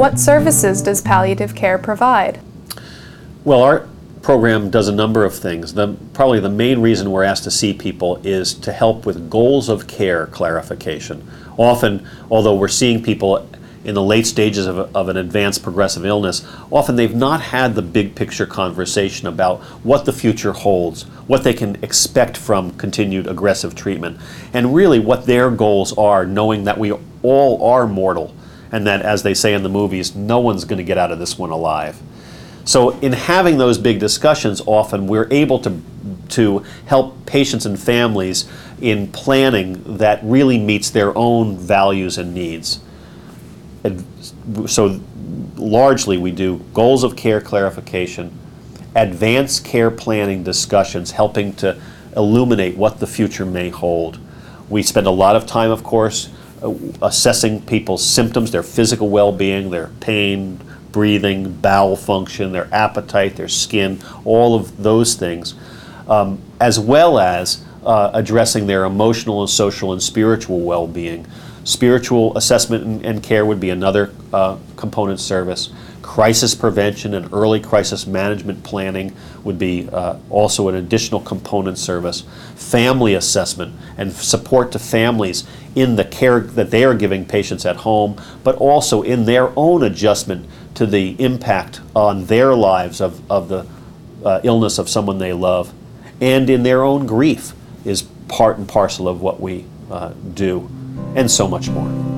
What services does palliative care provide? Well, our program does a number of things. The, probably the main reason we're asked to see people is to help with goals of care clarification. Often, although we're seeing people in the late stages of, of an advanced progressive illness, often they've not had the big picture conversation about what the future holds, what they can expect from continued aggressive treatment, and really what their goals are, knowing that we all are mortal and that, as they say in the movies, no one's going to get out of this one alive. So, in having those big discussions, often we're able to, to help patients and families in planning that really meets their own values and needs. And so, largely, we do goals of care clarification, advanced care planning discussions, helping to illuminate what the future may hold. We spend a lot of time, of course, assessing people's symptoms, their physical well being, their pain, breathing, bowel function, their appetite, their skin, all of those things, um, as well as uh, addressing their emotional and social and spiritual well being. Spiritual assessment and, and care would be another uh, component service. Crisis prevention and early crisis management planning would be uh, also an additional component service. Family assessment and support to families in the care that they are giving patients at home, but also in their own adjustment to the impact on their lives of, of the uh, illness of someone they love, and in their own grief is part and parcel of what we uh, do, and so much more.